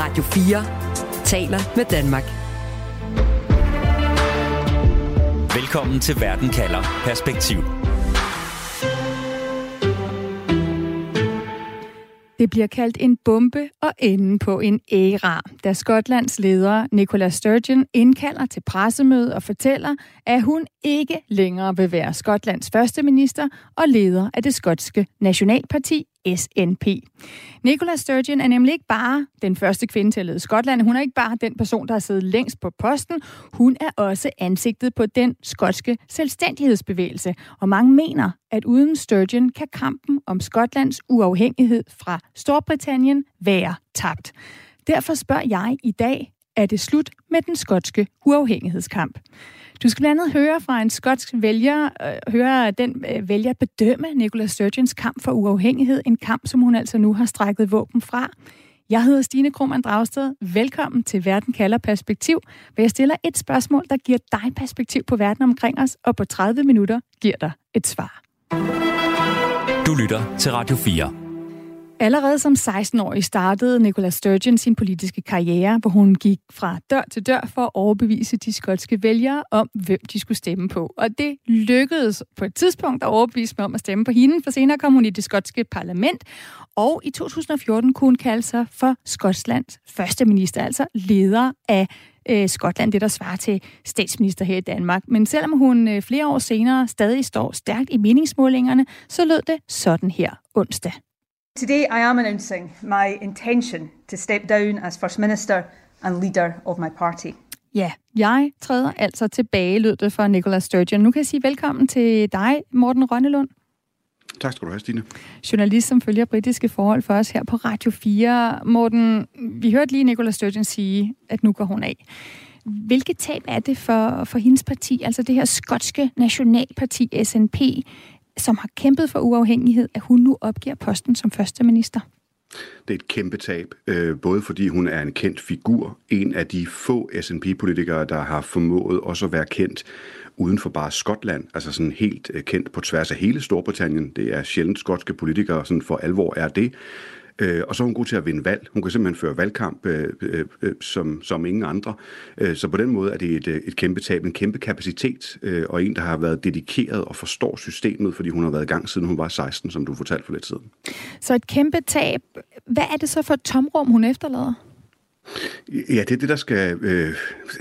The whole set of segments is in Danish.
Radio 4 taler med Danmark. Velkommen til Verden kalder Perspektiv. Det bliver kaldt en bombe og enden på en æra, da Skotlands leder Nicola Sturgeon indkalder til pressemøde og fortæller, at hun ikke længere vil være Skotlands første minister og leder af det skotske nationalparti SNP. Nicola Sturgeon er nemlig ikke bare den første kvinde til at lede Skotland. Hun er ikke bare den person, der har siddet længst på posten. Hun er også ansigtet på den skotske selvstændighedsbevægelse. Og mange mener, at uden Sturgeon kan kampen om Skotlands uafhængighed fra Storbritannien være tabt. Derfor spørger jeg i dag, er det slut med den skotske uafhængighedskamp? Du skal blandt andet høre fra en skotsk vælger, øh, høre den øh, vælger bedømme Nicola Sturgeons kamp for uafhængighed, en kamp, som hun altså nu har strækket våben fra. Jeg hedder Stine Krohmann Dragsted. Velkommen til Verden kalder perspektiv, hvor jeg stiller et spørgsmål, der giver dig perspektiv på verden omkring os, og på 30 minutter giver dig et svar. Du lytter til Radio 4. Allerede som 16-årig startede Nicola Sturgeon sin politiske karriere, hvor hun gik fra dør til dør for at overbevise de skotske vælgere om, hvem de skulle stemme på. Og det lykkedes på et tidspunkt at overbevise dem om at stemme på hende, for senere kom hun i det skotske parlament, og i 2014 kunne hun kalde sig for Skotlands første minister, altså leder af øh, Skotland, det der svarer til statsminister her i Danmark. Men selvom hun øh, flere år senere stadig står stærkt i meningsmålingerne, så lød det sådan her onsdag. Today I am announcing my intention to step down as First Minister and leader of my party. Ja, jeg træder altså tilbage, lød det fra Nicola Sturgeon. Nu kan jeg sige velkommen til dig, Morten Rønnelund. Tak skal du have, Stine. Journalist, som følger britiske forhold for os her på Radio 4. Morten, vi hørte lige Nicola Sturgeon sige, at nu går hun af. Hvilket tab er det for, for hendes parti, altså det her skotske nationalparti SNP, som har kæmpet for uafhængighed, at hun nu opgiver posten som første minister? Det er et kæmpe tab, øh, både fordi hun er en kendt figur, en af de få SNP-politikere, der har formået også at være kendt uden for bare Skotland, altså sådan helt øh, kendt på tværs af hele Storbritannien. Det er sjældent skotske politikere, sådan for alvor er det. Øh, og så er hun god til at vinde valg. Hun kan simpelthen føre valgkamp øh, øh, øh som, som ingen andre. Øh, så på den måde er det et, øh, et kæmpe tab, en kæmpe kapacitet, øh, og en, der har været dedikeret og forstår systemet, fordi hun har været i gang siden hun var 16, som du fortalte for lidt siden. Så et kæmpe tab. Hvad er det så for et tomrum, hun efterlader? Ja, det er det, der skal, øh,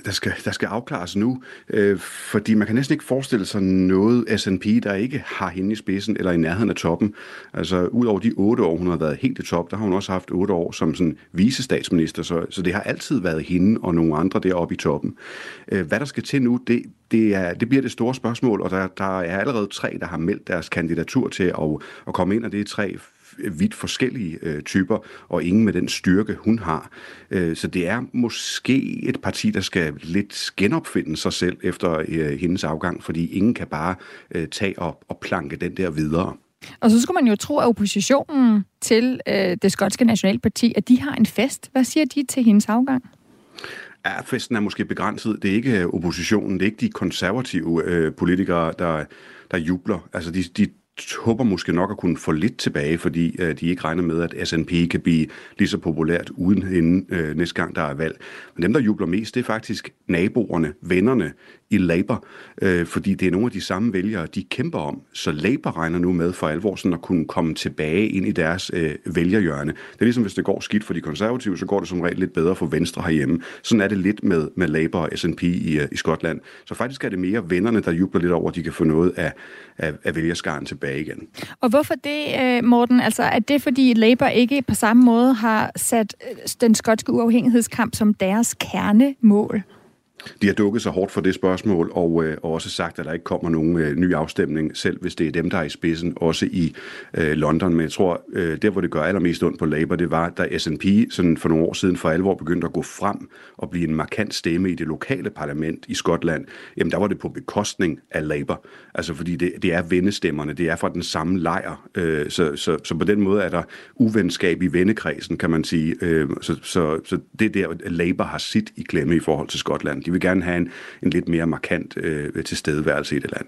der skal, der skal afklares nu, øh, fordi man kan næsten ikke forestille sig noget SNP, der ikke har hende i spidsen eller i nærheden af toppen. Altså, ud over de otte år, hun har været helt i top, der har hun også haft otte år som sådan visestatsminister, så, så det har altid været hende og nogle andre deroppe i toppen. Øh, hvad der skal til nu, det, det, er, det bliver det store spørgsmål, og der, der er allerede tre, der har meldt deres kandidatur til at, at komme ind, og det er tre vidt forskellige øh, typer, og ingen med den styrke, hun har. Øh, så det er måske et parti, der skal lidt genopfinde sig selv efter øh, hendes afgang, fordi ingen kan bare øh, tage op og planke den der videre. Og så skulle man jo tro, at oppositionen til øh, det skotske nationalparti, at de har en fest. Hvad siger de til hendes afgang? Ja, festen er måske begrænset. Det er ikke øh, oppositionen, det er ikke de konservative øh, politikere, der, der jubler. Altså, de, de håber måske nok at kunne få lidt tilbage, fordi øh, de ikke regner med, at SNP kan blive lige så populært uden inden øh, næste gang, der er valg. Men dem, der jubler mest, det er faktisk naboerne, vennerne i Labour, øh, fordi det er nogle af de samme vælgere, de kæmper om. Så Labour regner nu med for alvor sådan at kunne komme tilbage ind i deres øh, vælgerhjørne. Det er ligesom, hvis det går skidt for de konservative, så går det som regel lidt bedre for Venstre herhjemme. Sådan er det lidt med, med Labour og SNP i, øh, i Skotland. Så faktisk er det mere vennerne, der jubler lidt over, at de kan få noget af, af, af vælgerskaren tilbage igen. Og hvorfor det, øh, Morten? Altså, er det fordi Labour ikke på samme måde har sat øh, den skotske uafhængighedskamp som deres kernemål? De har dukket sig hårdt for det spørgsmål, og, øh, og også sagt, at der ikke kommer nogen øh, ny afstemning, selv hvis det er dem, der er i spidsen, også i øh, London. Men jeg tror, øh, der hvor det gør allermest ondt på Labour, det var, da SNP sådan for nogle år siden for alvor begyndte at gå frem og blive en markant stemme i det lokale parlament i Skotland. Jamen der var det på bekostning af Labour. Altså fordi det, det er vendestemmerne, det er fra den samme lejr. Øh, så, så, så på den måde er der uvenskab i vennekredsen, kan man sige. Øh, så, så, så det er der, Labour har sit i klemme i forhold til Skotland. De vil gerne have en, en lidt mere markant øh, tilstedeværelse i det land.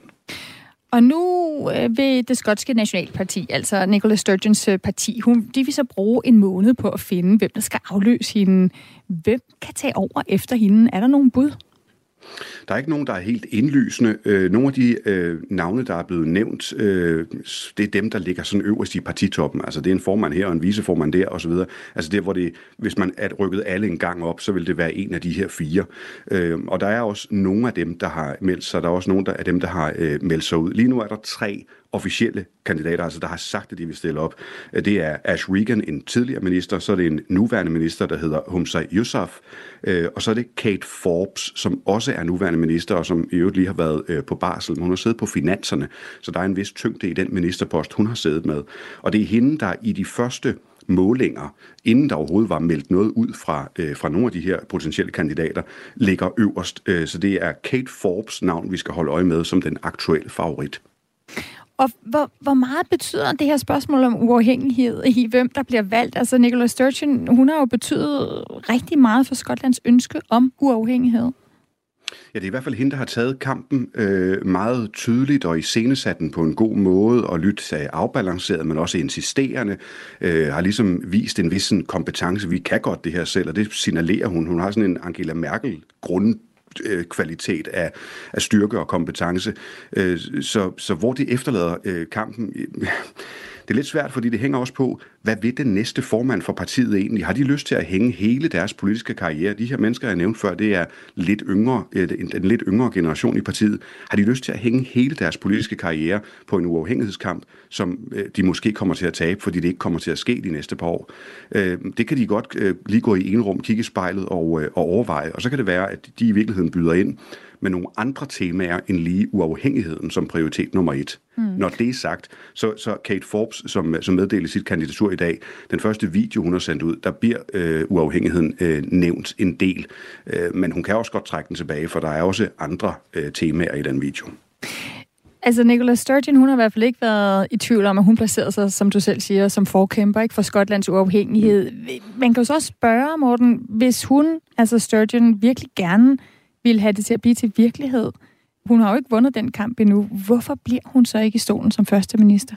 Og nu øh, vil ved det skotske nationalparti, altså Nicola Sturgeons øh, parti, hun, de vil så bruge en måned på at finde, hvem der skal afløse hende. Hvem kan tage over efter hende? Er der nogen bud? Der er ikke nogen, der er helt indlysende. Øh, nogle af de øh, navne, der er blevet nævnt, øh, det er dem, der ligger sådan øverst i partitoppen. Altså det er en formand her og en viceformand der osv. Altså der, hvor det, hvis man er rykket alle en gang op, så vil det være en af de her fire. Øh, og der er også nogle af dem, der har meldt sig. Der er også nogle der, af dem, der har øh, meldt sig ud. Lige nu er der tre officielle kandidater, altså der har sagt, at de vil stille op. Øh, det er Ash Regan, en tidligere minister, så er det en nuværende minister, der hedder Humza Yousaf, øh, og så er det Kate Forbes, som også er nuværende minister, og som i øvrigt lige har været øh, på barsel, men hun har siddet på finanserne, så der er en vis tyngde i den ministerpost, hun har siddet med. Og det er hende, der i de første målinger, inden der overhovedet var meldt noget ud fra, øh, fra nogle af de her potentielle kandidater, ligger øverst. Øh, så det er Kate Forbes navn, vi skal holde øje med som den aktuelle favorit. Og hvor, hvor meget betyder det her spørgsmål om uafhængighed i, hvem der bliver valgt? Altså Nicola Sturgeon, hun har jo betydet rigtig meget for Skotlands ønske om uafhængighed. Ja, det er i hvert fald hende, der har taget kampen øh, meget tydeligt og iscenesat den på en god måde og lyttet af afbalanceret, men også insisterende. Øh, har ligesom vist en vis kompetence. Vi kan godt det her selv, og det signalerer hun. Hun har sådan en Angela Merkel grund øh, kvalitet af, af styrke og kompetence. Øh, så, så hvor det efterlader øh, kampen, det er lidt svært, fordi det hænger også på, hvad vil den næste formand for partiet egentlig? Har de lyst til at hænge hele deres politiske karriere? De her mennesker, jeg nævnte før, det er lidt yngre, øh, en lidt yngre generation i partiet. Har de lyst til at hænge hele deres politiske karriere på en uafhængighedskamp, som øh, de måske kommer til at tabe, fordi det ikke kommer til at ske de næste par år? Øh, det kan de godt lige gå i en rum, kigge i spejlet og, og overveje, og så kan det være, at de i virkeligheden byder ind med nogle andre temaer end lige uafhængigheden som prioritet nummer et. Mm. Når det er sagt, så, så Kate Forbes, som, som meddelte sit kandidatur i dag, den første video, hun har sendt ud, der bliver øh, uafhængigheden øh, nævnt en del. Øh, men hun kan også godt trække den tilbage, for der er også andre øh, temaer i den video. Altså, Nicola Sturgeon, hun har i hvert fald ikke været i tvivl om, at hun placerede sig, som du selv siger, som forkæmper ikke, for Skotlands uafhængighed. Man kan jo så også spørge, Morten, hvis hun, altså Sturgeon, virkelig gerne ville have det til at blive til virkelighed. Hun har jo ikke vundet den kamp endnu. Hvorfor bliver hun så ikke i stolen som første minister?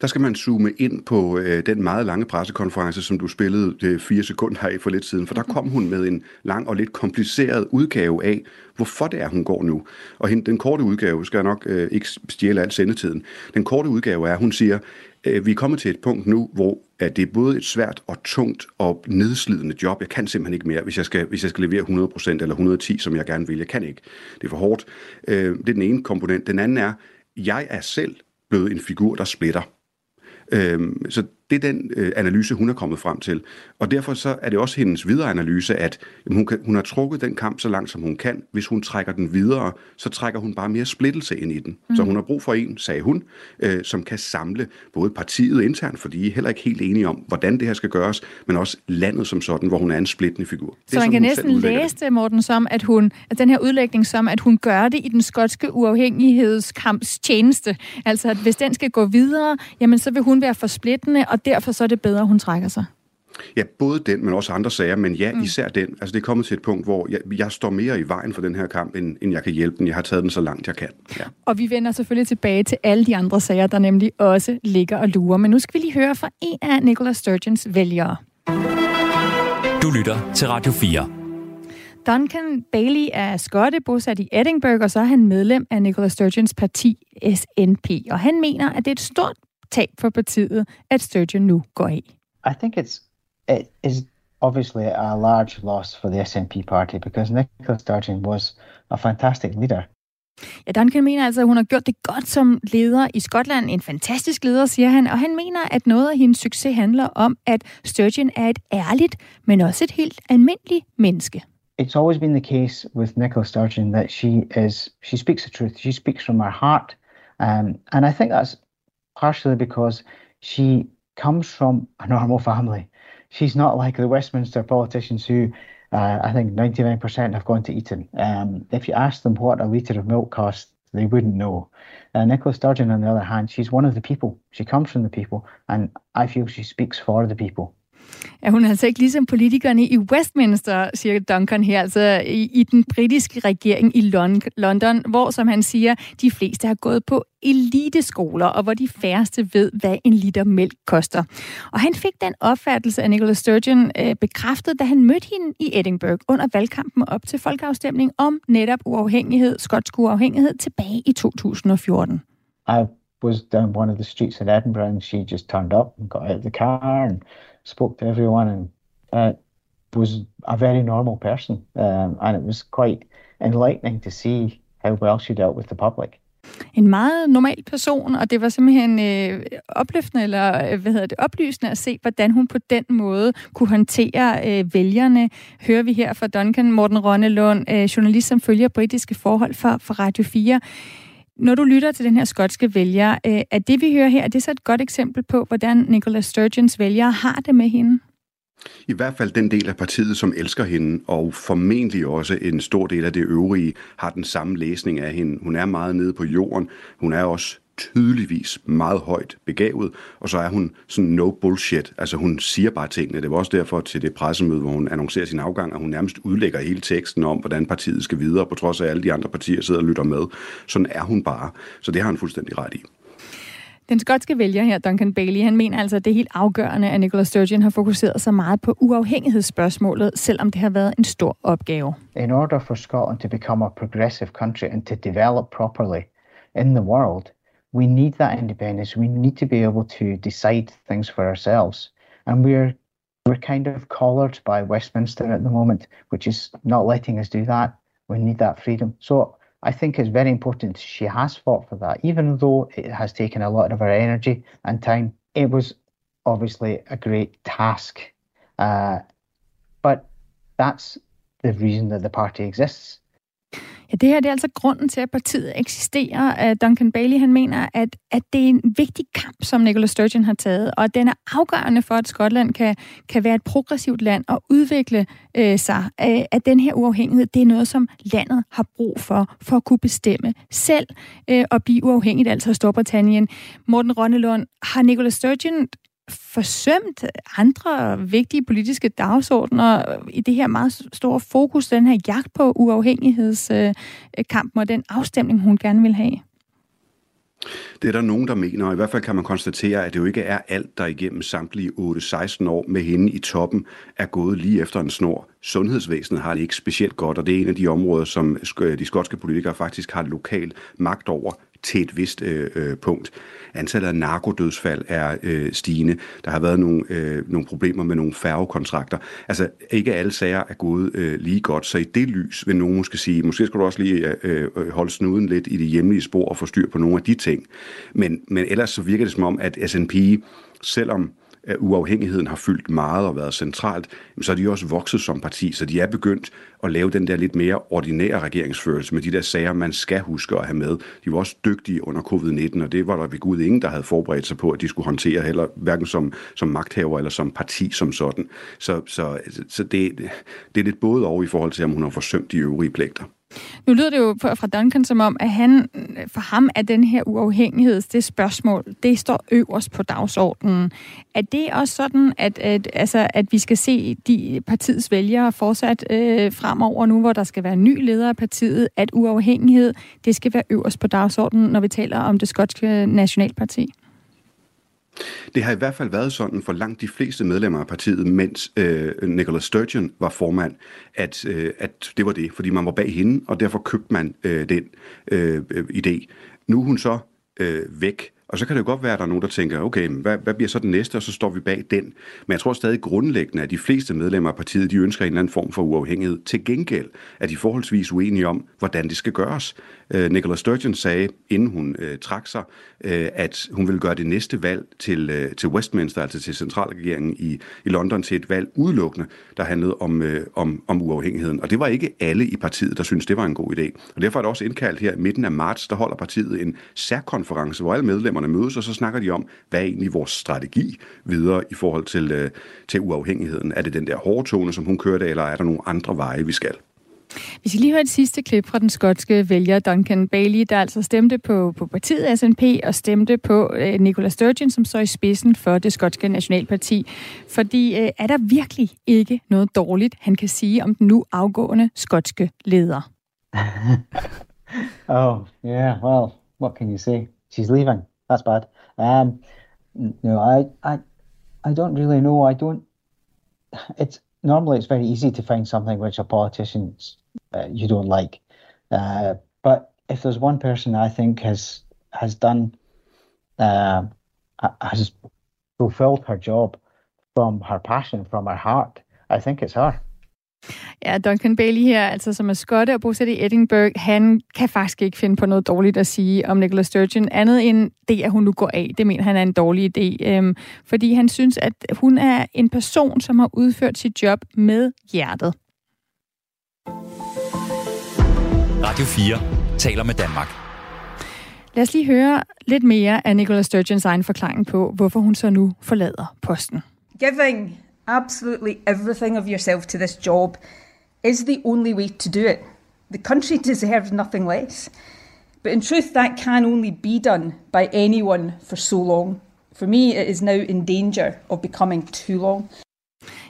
Der skal man zoome ind på øh, den meget lange pressekonference, som du spillede øh, fire sekunder her i for lidt siden, for der kom hun med en lang og lidt kompliceret udgave af, hvorfor det er, hun går nu. Og den korte udgave, skal jeg nok øh, ikke stjæle alt sendetiden, den korte udgave er, at hun siger, Øh, vi er kommet til et punkt nu, hvor at det er både et svært og tungt og nedslidende job. Jeg kan simpelthen ikke mere, hvis jeg skal, hvis jeg skal levere 100% eller 110, som jeg gerne vil. Jeg kan ikke. Det er for hårdt. Øh, det er den ene komponent. Den anden er, jeg er selv blevet en figur, der splitter. Øh, så det er den øh, analyse, hun er kommet frem til. Og derfor så er det også hendes videre analyse, at jamen, hun, kan, hun har trukket den kamp så langt, som hun kan. Hvis hun trækker den videre, så trækker hun bare mere splittelse ind i den. Mm. Så hun har brug for en, sagde hun, øh, som kan samle både partiet internt, for de er heller ikke helt enige om, hvordan det her skal gøres, men også landet som sådan, hvor hun er en splittende figur. Så det man kan næsten læse det, Morten, som at hun, at den her udlægning som, at hun gør det i den skotske uafhængighedskamps tjeneste. Altså, at hvis den skal gå videre, jamen så vil hun være for splittende, og derfor så er det bedre, at hun trækker sig. Ja, både den, men også andre sager, men ja, mm. især den. Altså det er kommet til et punkt, hvor jeg, jeg står mere i vejen for den her kamp, end, end jeg kan hjælpe den. Jeg har taget den så langt, jeg kan. Ja. Og vi vender selvfølgelig tilbage til alle de andre sager, der nemlig også ligger og lurer. Men nu skal vi lige høre fra en af Nicola Sturgeons vælgere. Du lytter til Radio 4. Duncan Bailey er skotte, bosat i Edinburgh, og så er han medlem af Nicola Sturgeons parti SNP. Og han mener, at det er et stort tab for partiet, at Sturgeon nu går af? I think it's it is obviously a large loss for the SNP party because Nicola Sturgeon was a fantastic leader. Ja, Duncan mener altså, at hun har gjort det godt som leder i Skotland. En fantastisk leder, siger han. Og han mener, at noget af hendes succes handler om, at Sturgeon er et ærligt, men også et helt almindeligt menneske. It's always been the case with Nicola Sturgeon that she is she speaks the truth. She speaks from her heart, um, and I think that's partially because she comes from a normal family. She's not like the Westminster politicians who uh, I think 99% have gone to Eton. Um, if you ask them what a litre of milk costs, they wouldn't know. Uh, Nicola Sturgeon, on the other hand, she's one of the people. She comes from the people, and I feel she speaks for the people. Ja, hun er altså ikke ligesom politikerne i Westminster, siger Duncan her, altså i, i den britiske regering i London, hvor, som han siger, de fleste har gået på eliteskoler, og hvor de færreste ved, hvad en liter mælk koster. Og han fik den opfattelse af Nicola Sturgeon øh, bekræftet, da han mødte hende i Edinburgh under valgkampen op til folkeafstemning om netop uafhængighed, skotsk uafhængighed, tilbage i 2014. I was down one of the streets in Edinburgh and she just turned up and got out of the car and spoke to everyone and uh, was a very normal person. Um, and it was quite enlightening to see how well she dealt with the public en meget normal person, og det var simpelthen øh, opløftende, eller øh, hvad hedder det, oplysende at se, hvordan hun på den måde kunne håndtere øh, vælgerne. Hører vi her fra Duncan Morten Rønnelund, øh, journalist, som følger britiske forhold for, for Radio 4. Når du lytter til den her skotske vælger, øh, er det, vi hører her, er det så et godt eksempel på, hvordan Nicola Sturgeons vælgere har det med hende? I hvert fald den del af partiet, som elsker hende, og formentlig også en stor del af det øvrige, har den samme læsning af hende. Hun er meget nede på jorden. Hun er også tydeligvis meget højt begavet, og så er hun sådan no bullshit. Altså hun siger bare tingene. Det var også derfor til det pressemøde, hvor hun annoncerer sin afgang, at hun nærmest udlægger hele teksten om, hvordan partiet skal videre, på trods af at alle de andre partier sidder og lytter med. Sådan er hun bare. Så det har hun fuldstændig ret i. Den skotske vælger her, Duncan Bailey, han mener altså, at det er helt afgørende, at Nicola Sturgeon har fokuseret så meget på uafhængighedsspørgsmålet, selvom det har været en stor opgave. In order for Scotland to become a progressive country and to develop properly in the world, we need that independence. We need to be able to decide things for ourselves. And we're we're kind of collared by Westminster at the moment, which is not letting us do that. We need that freedom. So I think it's very important she has fought for that, even though it has taken a lot of her energy and time. It was obviously a great task, uh, but that's the reason that the party exists. Ja, det her det er altså grunden til, at partiet eksisterer. Øh, Duncan Bailey han mener, at, at det er en vigtig kamp, som Nicola Sturgeon har taget, og at den er afgørende for, at Skotland kan, kan være et progressivt land og udvikle øh, sig. Øh, at den her uafhængighed, det er noget, som landet har brug for, for at kunne bestemme selv øh, og blive uafhængigt, altså Storbritannien. Morten Rønnelund, har Nicola Sturgeon forsømt andre vigtige politiske dagsordner i det her meget store fokus, den her jagt på uafhængighedskampen og den afstemning, hun gerne vil have? Det er der nogen, der mener, og i hvert fald kan man konstatere, at det jo ikke er alt, der igennem samtlige 8-16 år med hende i toppen er gået lige efter en snor. Sundhedsvæsenet har det ikke specielt godt, og det er en af de områder, som de skotske politikere faktisk har lokal magt over til et vist øh, øh, punkt. Antallet af narkodødsfald er øh, stigende. Der har været nogle, øh, nogle problemer med nogle færgekontrakter. Altså, ikke alle sager er gået øh, lige godt, så i det lys vil nogen måske sige, måske skal du også lige øh, øh holde snuden lidt i det hjemlige spor og få styr på nogle af de ting. Men, men ellers så virker det som om, at SNP, selvom at uafhængigheden har fyldt meget og været centralt, så er de også vokset som parti, så de er begyndt at lave den der lidt mere ordinære regeringsførelse med de der sager, man skal huske at have med. De var også dygtige under covid-19, og det var der ved Gud ingen, der havde forberedt sig på, at de skulle håndtere heller, hverken som, som magthaver eller som parti som sådan. Så, så, altså, så det, det er lidt både over i forhold til, om hun har forsømt de øvrige pligter. Nu lyder det jo fra Duncan som om, at han, for ham er den her uafhængighed, det spørgsmål, det står øverst på dagsordenen. Er det også sådan, at, at, altså, at vi skal se de partiets vælgere fortsat øh, fremover nu, hvor der skal være ny leder af partiet, at uafhængighed, det skal være øverst på dagsordenen, når vi taler om det skotske nationalparti? Det har i hvert fald været sådan for langt de fleste medlemmer af partiet, mens øh, Nicola Sturgeon var formand, at, øh, at det var det, fordi man var bag hende, og derfor købte man øh, den øh, øh idé. Nu er hun så øh, væk, og så kan det jo godt være, at der er nogen, der tænker, okay, hvad, hvad bliver så den næste, og så står vi bag den. Men jeg tror stadig grundlæggende, at de fleste medlemmer af partiet, de ønsker en eller anden form for uafhængighed. Til gengæld er de forholdsvis uenige om, hvordan det skal gøres. Øh, Nicola Sturgeon sagde, inden hun øh, trak sig, øh, at hun ville gøre det næste valg til, øh, til Westminster, altså til centralregeringen i, i London, til et valg udelukkende, der handlede om, øh, om, om uafhængigheden. Og det var ikke alle i partiet, der syntes, det var en god idé. Og derfor er det også indkaldt her i midten af marts, der holder partiet en særkonference, hvor alle medlemmer medlemmerne mødes, og så snakker de om, hvad er egentlig vores strategi videre i forhold til, øh, til uafhængigheden. Er det den der hårde tone, som hun kørte, eller er der nogle andre veje, vi skal? Vi skal lige høre et sidste klip fra den skotske vælger Duncan Bailey, der altså stemte på, på partiet SNP og stemte på øh, Nicola Sturgeon, som så i spidsen for det skotske nationalparti. Fordi øh, er der virkelig ikke noget dårligt, han kan sige om den nu afgående skotske leder? oh, yeah, well, what can you say? She's leaving. That's bad. Um, no, I, I, I don't really know. I don't. It's normally it's very easy to find something which a politician uh, you don't like. Uh, but if there's one person I think has has done uh, has fulfilled her job from her passion, from her heart, I think it's her. Ja, Duncan Bailey her, altså som er skotte og bosat i Edinburgh, han kan faktisk ikke finde på noget dårligt at sige om Nicola Sturgeon, andet end det, at hun nu går af. Det mener han er en dårlig idé, øhm, fordi han synes, at hun er en person, som har udført sit job med hjertet. Radio 4 taler med Danmark. Lad os lige høre lidt mere af Nicola Sturgeons egen forklaring på, hvorfor hun så nu forlader posten. Giving absolutely everything of yourself to this job is the only way to do it. The country deserves nothing less. But in truth, that can only be done by anyone for so long. For me, it is now in danger of becoming too long.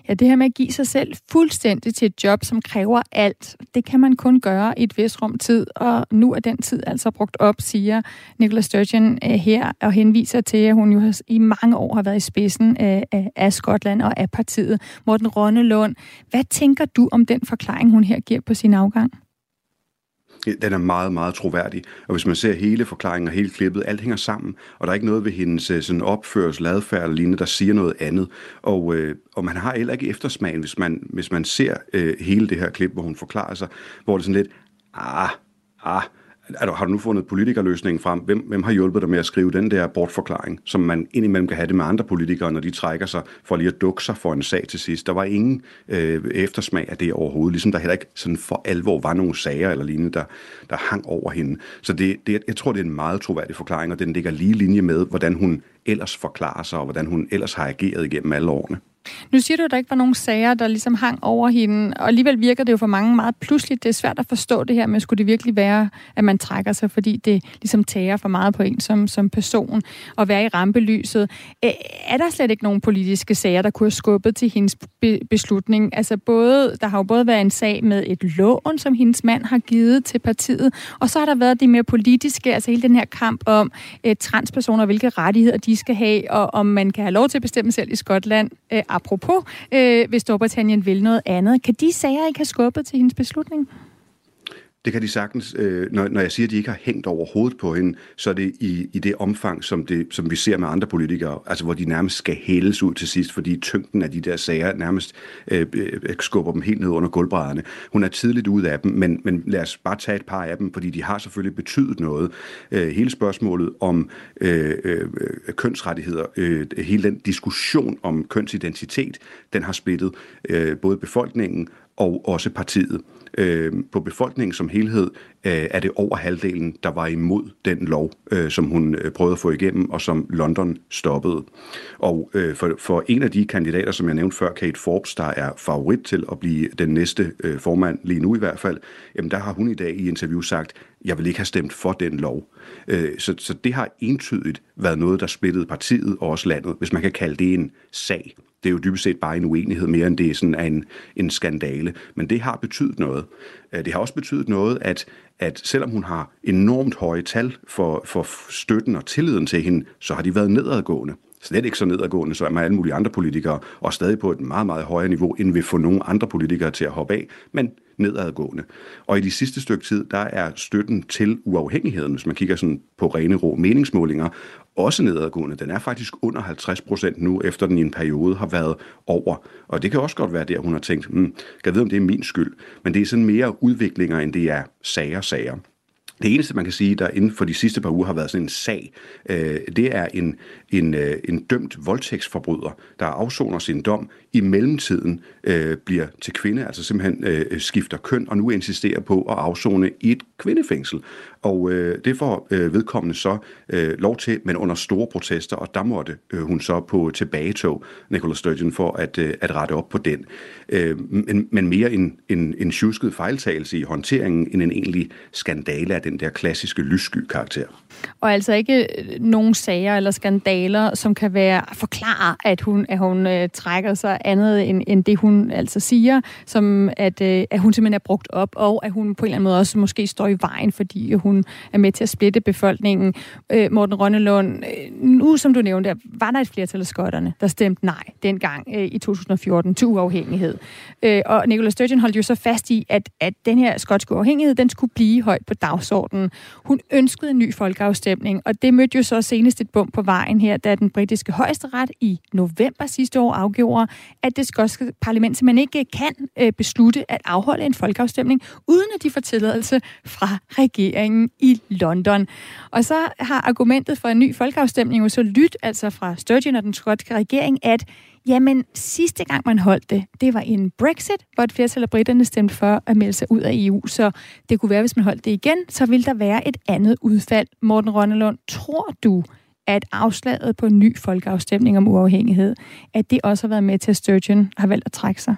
Ja, det her med at give sig selv fuldstændig til et job, som kræver alt, det kan man kun gøre i et vis rum tid, og nu er den tid altså brugt op, siger Nicola Sturgeon øh, her, og henviser til, at hun jo i mange år har været i spidsen øh, af Skotland og af partiet. Morten Rønnelund, hvad tænker du om den forklaring, hun her giver på sin afgang? Den er meget, meget troværdig. Og hvis man ser hele forklaringen og hele klippet, alt hænger sammen, og der er ikke noget ved hendes øh, sådan opførsel, adfærd eller lignende, der siger noget andet. Og, øh, og man har heller ikke eftersmagen, hvis man, hvis man ser øh, hele det her klip, hvor hun forklarer sig, hvor det er sådan lidt, ah, ah, altså, har du nu fundet politikerløsningen frem? Hvem, hvem har hjulpet dig med at skrive den der bortforklaring, som man indimellem kan have det med andre politikere, når de trækker sig for lige at dukke sig for en sag til sidst? Der var ingen øh, eftersmag af det overhovedet, ligesom der heller ikke sådan for alvor var nogle sager eller lignende, der, der hang over hende. Så det, det, jeg tror, det er en meget troværdig forklaring, og den ligger lige linje med, hvordan hun ellers forklarer sig, og hvordan hun ellers har ageret igennem alle årene. Nu siger du, at der ikke var nogen sager, der ligesom hang over hende, og alligevel virker det jo for mange meget pludseligt. Det er svært at forstå det her, men skulle det virkelig være, at man trækker sig, fordi det ligesom tager for meget på en som, som person, og være i rampelyset. Er der slet ikke nogen politiske sager, der kunne have skubbet til hendes be- beslutning? Altså både, der har jo både været en sag med et lån, som hendes mand har givet til partiet, og så har der været det mere politiske, altså hele den her kamp om eh, transpersoner, hvilke rettigheder de skal have, og om man kan have lov til at bestemme selv i Skotland, eh, apropos, øh, hvis Storbritannien vil noget andet. Kan de sager ikke have skubbet til hendes beslutning? Det kan de sagtens. Øh, når, når jeg siger, at de ikke har hængt over hovedet på hende, så er det i, i det omfang, som, det, som vi ser med andre politikere, altså hvor de nærmest skal hældes ud til sidst, fordi tyngden af de der sager nærmest øh, øh, skubber dem helt ned under gulvbrædderne. Hun er tidligt ud af dem, men, men lad os bare tage et par af dem, fordi de har selvfølgelig betydet noget. Øh, hele spørgsmålet om øh, øh, kønsrettigheder, øh, hele den diskussion om kønsidentitet, den har splittet øh, både befolkningen og også partiet. Øh, på befolkningen som helhed øh, er det over halvdelen, der var imod den lov, øh, som hun øh, prøvede at få igennem, og som London stoppede. Og øh, for, for en af de kandidater, som jeg nævnte før, Kate Forbes, der er favorit til at blive den næste øh, formand, lige nu i hvert fald, jamen der har hun i dag i interview sagt, jeg vil ikke have stemt for den lov. Øh, så, så det har entydigt været noget, der splittede partiet og også landet, hvis man kan kalde det en sag. Det er jo dybest set bare en uenighed mere, end det er sådan en, en skandale. Men det har betydet noget. Øh, det har også betydet noget, at, at selvom hun har enormt høje tal for, for støtten og tilliden til hende, så har de været nedadgående. Slet ikke så nedadgående som alle mulige andre politikere, og stadig på et meget, meget højere niveau, end vi får nogle andre politikere til at hoppe af, men nedadgående. Og i de sidste stykke tid, der er støtten til uafhængigheden, hvis man kigger sådan på rene rå meningsmålinger, også nedadgående. Den er faktisk under 50 procent nu, efter den i en periode har været over. Og det kan også godt være der, hun har tænkt, hmm, kan jeg vide, om det er min skyld? Men det er sådan mere udviklinger, end det er sager-sager. Det eneste, man kan sige, der inden for de sidste par uger har været sådan en sag, øh, det er en, en, øh, en dømt voldtægtsforbryder, der afsoner sin dom, i mellemtiden øh, bliver til kvinde, altså simpelthen øh, skifter køn, og nu insisterer på at afzone i et kvindefængsel. Og øh, det får øh, vedkommende så øh, lov til, men under store protester, og der måtte øh, hun så på tilbagetog, Nicola Sturgeon, for at, øh, at rette op på den. Øh, men, men mere en, en, en tjusket fejltagelse i håndteringen, end en egentlig skandale af den der klassiske lyssky karakter. Og altså ikke øh, nogen sager eller skandaler, som kan være forklare, at hun, at hun øh, trækker sig andet end, end det, hun altså siger, som at, øh, at hun simpelthen er brugt op, og at hun på en eller anden måde også måske står i vejen, fordi hun er med til at splitte befolkningen. Øh, Morten Rønnelund, øh, nu som du nævnte, var der et flertal af skotterne, der stemte nej dengang øh, i 2014 til uafhængighed. Øh, og Nicola Sturgeon holdt jo så fast i, at, at den her skotske uafhængighed, den skulle blive højt på dagsordenen. Hun ønskede en ny folk folkeafstemning, og det mødte jo så senest et bump på vejen her, da den britiske højesteret i november sidste år afgjorde, at det skotske parlament simpelthen ikke kan øh, beslutte at afholde en folkeafstemning, uden at de får tilladelse fra regeringen i London. Og så har argumentet for en ny folkeafstemning jo så lyttet, altså fra Sturgeon og den skotske regering, at Jamen, sidste gang man holdt det, det var en Brexit, hvor et flertal af britterne stemte for at melde sig ud af EU. Så det kunne være, hvis man holdt det igen, så ville der være et andet udfald. Morten Rønnelund, tror du, at afslaget på en ny folkeafstemning om uafhængighed, at det også har været med til, at Sturgeon har valgt at trække sig?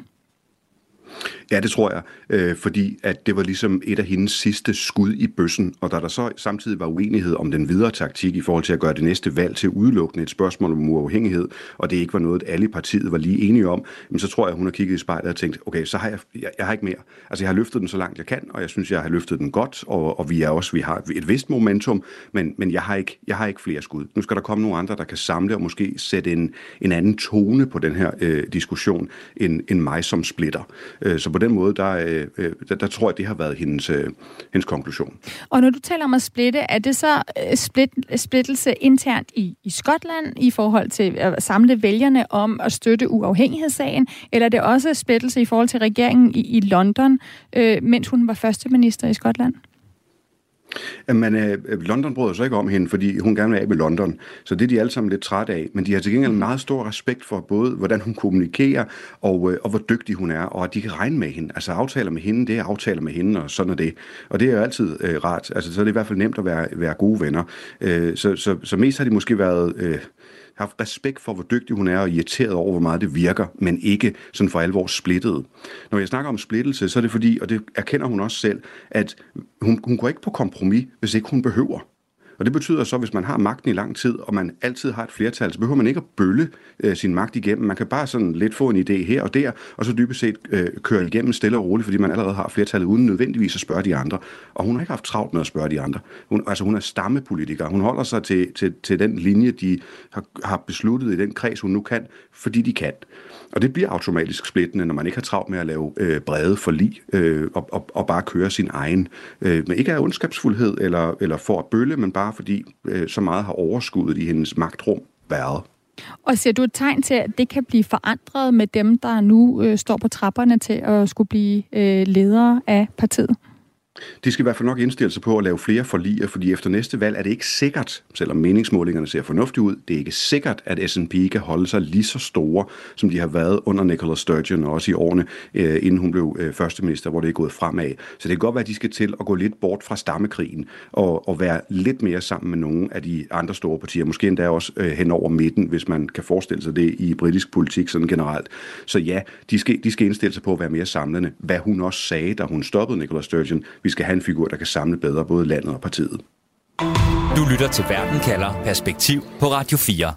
Ja, det tror jeg, øh, fordi at det var ligesom et af hendes sidste skud i bøssen, og da der så samtidig var uenighed om den videre taktik i forhold til at gøre det næste valg til udelukkende et spørgsmål om uafhængighed, og det ikke var noget, alle i partiet var lige enige om, men så tror jeg, hun har kigget i spejlet og tænkt, okay, så har jeg, jeg, jeg har ikke mere. Altså, jeg har løftet den så langt jeg kan, og jeg synes, jeg har løftet den godt, og, og vi er også, vi har et vist momentum, men, men jeg, har ikke, jeg har ikke flere skud. Nu skal der komme nogle andre, der kan samle og måske sætte en, en anden tone på den her øh, diskussion, end, end mig som splitter. Øh, så på den måde, der, øh, øh, der, der tror jeg, det har været hendes, hendes konklusion. Og når du taler om at splitte, er det så split, splittelse internt i, i Skotland i forhold til at samle vælgerne om at støtte uafhængighedssagen, eller er det også splittelse i forhold til regeringen i, i London, øh, mens hun var førsteminister i Skotland? Men øh, London bryder sig ikke om hende, fordi hun gerne vil af med London. Så det er de alle sammen lidt trætte af. Men de har til gengæld meget stor respekt for både, hvordan hun kommunikerer, og, øh, og hvor dygtig hun er, og at de kan regne med hende. Altså aftaler med hende, det er aftaler med hende, og sådan er det. Og det er jo altid øh, rart. Altså, så er det i hvert fald nemt at være, være gode venner. Øh, så, så, så mest har de måske været... Øh, haft respekt for, hvor dygtig hun er, og irriteret over, hvor meget det virker, men ikke sådan for alvor splittet. Når jeg snakker om splittelse, så er det fordi, og det erkender hun også selv, at hun, hun går ikke på kompromis, hvis ikke hun behøver. Og det betyder så, at hvis man har magten i lang tid, og man altid har et flertal, så behøver man ikke at bølle øh, sin magt igennem. Man kan bare sådan lidt få en idé her og der, og så dybest set øh, køre igennem stille og roligt, fordi man allerede har flertallet, uden nødvendigvis at spørge de andre. Og hun har ikke haft travlt med at spørge de andre. Hun, altså hun er stammepolitiker. Hun holder sig til, til, til den linje, de har, har besluttet i den kreds, hun nu kan, fordi de kan. Og det bliver automatisk splittende, når man ikke har travlt med at lave øh, brede forlig øh, og, og, og bare køre sin egen. Øh, men ikke af ondskabsfuldhed eller, eller for at bølle, men bare fordi øh, så meget har overskuddet i hendes magtrum været. Og ser du et tegn til, at det kan blive forandret med dem, der nu øh, står på trapperne til at skulle blive øh, ledere af partiet? De skal i hvert fald nok indstille sig på at lave flere forliger, fordi efter næste valg er det ikke sikkert, selvom meningsmålingerne ser fornuftige ud, det er ikke sikkert, at S&P kan holde sig lige så store, som de har været under Nicola Sturgeon, og også i årene, øh, inden hun blev øh, førsteminister, hvor det er gået fremad. Så det kan godt være, at de skal til at gå lidt bort fra stammekrigen, og, og være lidt mere sammen med nogle af de andre store partier, måske endda også øh, hen over midten, hvis man kan forestille sig det i britisk politik sådan generelt. Så ja, de skal, de skal indstille sig på at være mere samlende, hvad hun også sagde, da hun stoppede Nicola Sturgeon. Vi skal have en figur, der kan samle bedre både landet og partiet. Du lytter til Verden kalder Perspektiv på Radio 4.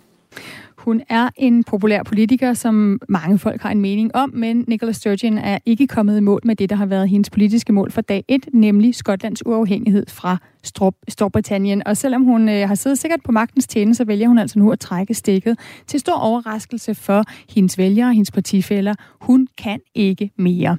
Hun er en populær politiker, som mange folk har en mening om, men Nicola Sturgeon er ikke kommet i mål med det, der har været hendes politiske mål for dag 1, nemlig Skotlands uafhængighed fra Storbritannien. Og selvom hun øh, har siddet sikkert på magtens tjene, så vælger hun altså nu at trække stikket til stor overraskelse for hendes vælgere og hendes partifælder. Hun kan ikke mere.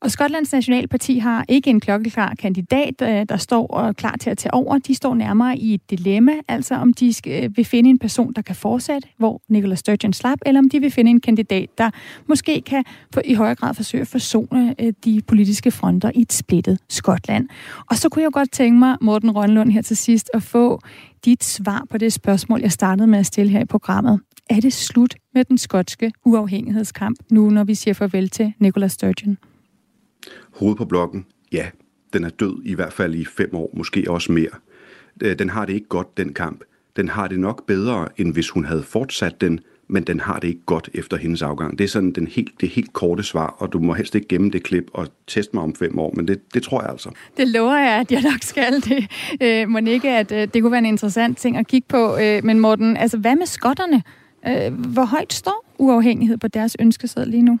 Og Skotlands Nationalparti har ikke en klokkeklar kandidat, øh, der står klar til at tage over. De står nærmere i et dilemma, altså om de skal, øh, vil finde en person, der kan fortsætte, hvor Nicola Sturgeon slap, eller om de vil finde en kandidat, der måske kan for, i højere grad forsøge at forsone øh, de politiske fronter i et splittet Skotland. Og så kunne jeg godt tænke mig, Morten Rønlund her til sidst, at få dit svar på det spørgsmål, jeg startede med at stille her i programmet. Er det slut med den skotske uafhængighedskamp nu, når vi siger farvel til Nicola Sturgeon? Hoved på blokken, ja, Den er død i hvert fald i fem år, måske også mere. Øh, den har det ikke godt, den kamp. Den har det nok bedre, end hvis hun havde fortsat den, men den har det ikke godt efter hendes afgang. Det er sådan den helt, det helt korte svar, og du må helst ikke gemme det klip og teste mig om fem år, men det, det tror jeg altså. Det lover jeg, at jeg nok skal det. Øh, Monique, at øh, det kunne være en interessant ting at kigge på. Øh, men Morten, altså hvad med skotterne? Øh, hvor højt står uafhængighed på deres ønskeseddel lige nu?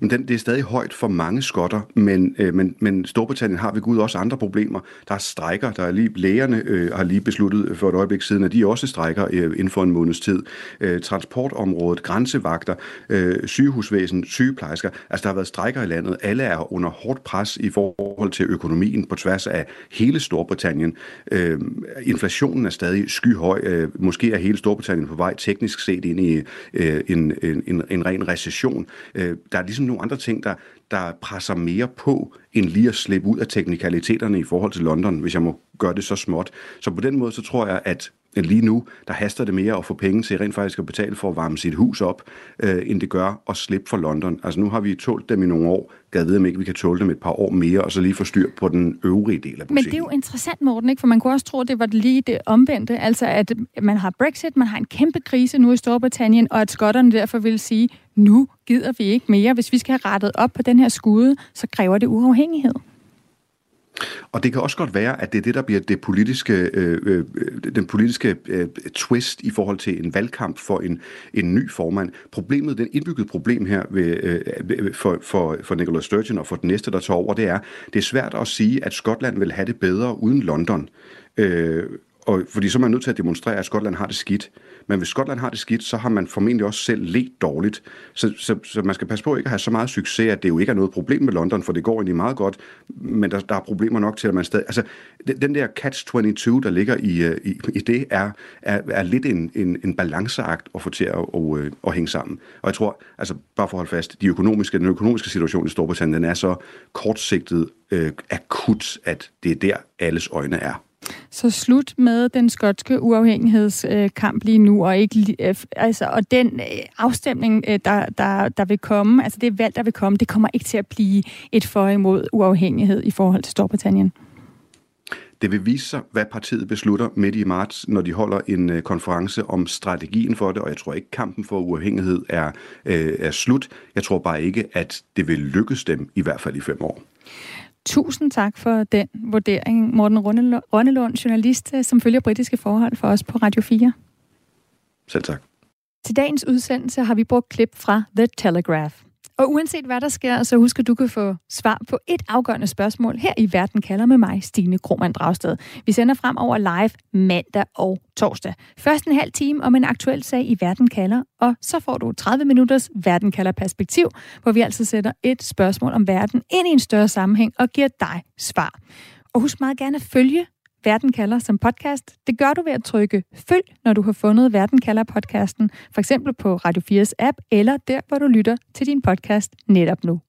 Den, det er stadig højt for mange skotter, men, øh, men, men Storbritannien har ved Gud også andre problemer. Der er strækker, der er lige, lægerne øh, har lige besluttet for et øjeblik siden, at de også strækker øh, inden for en måneds tid. Øh, transportområdet, grænsevagter, øh, sygehusvæsen, sygeplejersker, altså der har været strækker i landet. Alle er under hårdt pres i forhold til økonomien på tværs af hele Storbritannien. Øh, inflationen er stadig skyhøj. Øh, måske er hele Storbritannien på vej teknisk set ind i øh, en, en, en, en ren recession. Øh, der er ligesom nogle andre ting, der, der presser mere på, end lige at slippe ud af teknikaliteterne i forhold til London, hvis jeg må gøre det så småt. Så på den måde, så tror jeg, at lige nu, der haster det mere at få penge til rent faktisk at betale for at varme sit hus op, øh, end det gør at slippe for London. Altså nu har vi tålt dem i nogle år, gad ved om ikke vi kan tåle dem et par år mere, og så lige få styr på den øvrige del af butikken. Men det er jo interessant, Morten, ikke? for man kunne også tro, at det var lige det omvendte, altså at man har Brexit, man har en kæmpe krise nu i Storbritannien, og at skotterne derfor vil sige, nu gider vi ikke mere. Hvis vi skal have rettet op på den her skude, så kræver det uafhængighed. Og det kan også godt være, at det er det, der bliver det politiske, øh, øh, den politiske øh, twist i forhold til en valgkamp for en, en ny formand. Problemet, den indbyggede problem her ved, øh, øh for, for, for Nicola Sturgeon og for den næste, der tager over, det er, det er svært at sige, at Skotland vil have det bedre uden London. Øh, og, fordi så er man nødt til at demonstrere, at Skotland har det skidt. Men hvis Skotland har det skidt, så har man formentlig også selv let dårligt. Så, så, så man skal passe på ikke at have så meget succes, at det jo ikke er noget problem med London, for det går egentlig meget godt, men der, der er problemer nok til, at man stadig... Altså, den der catch-22, der ligger i, øh, i, i det, er, er, er lidt en, en, en balanceakt at få til at, at, øh, at hænge sammen. Og jeg tror, altså bare for at holde fast, de økonomiske, den økonomiske situation i Storbritannien, den er så kortsigtet øh, akut, at det er der, alles øjne er. Så slut med den skotske uafhængighedskamp lige nu, og ikke øh, altså, og den øh, afstemning, øh, der, der, der vil komme, altså det valg, der vil komme, det kommer ikke til at blive et for imod uafhængighed i forhold til Storbritannien. Det vil vise sig, hvad partiet beslutter midt i marts, når de holder en konference om strategien for det, og jeg tror ikke, kampen for uafhængighed er, øh, er slut. Jeg tror bare ikke, at det vil lykkes dem, i hvert fald i fem år. Tusind tak for den vurdering, Morten Rønnelund, journalist, øh, som følger britiske forhold for os på Radio 4. Selv tak. Til dagens udsendelse har vi brugt klip fra The Telegraph. Og uanset hvad der sker, så husk at du kan få svar på et afgørende spørgsmål her i Verden kalder med mig, Stine Krohmann Dragsted. Vi sender frem over live mandag og torsdag. Først en halv time om en aktuel sag i Verden kalder, og så får du 30 minutters Verden kalder perspektiv, hvor vi altså sætter et spørgsmål om verden ind i en større sammenhæng og giver dig svar. Og husk meget gerne at følge Verden kalder som podcast. Det gør du ved at trykke følg, når du har fundet Verden kalder podcasten, for eksempel på Radio 4's app, eller der, hvor du lytter til din podcast netop nu.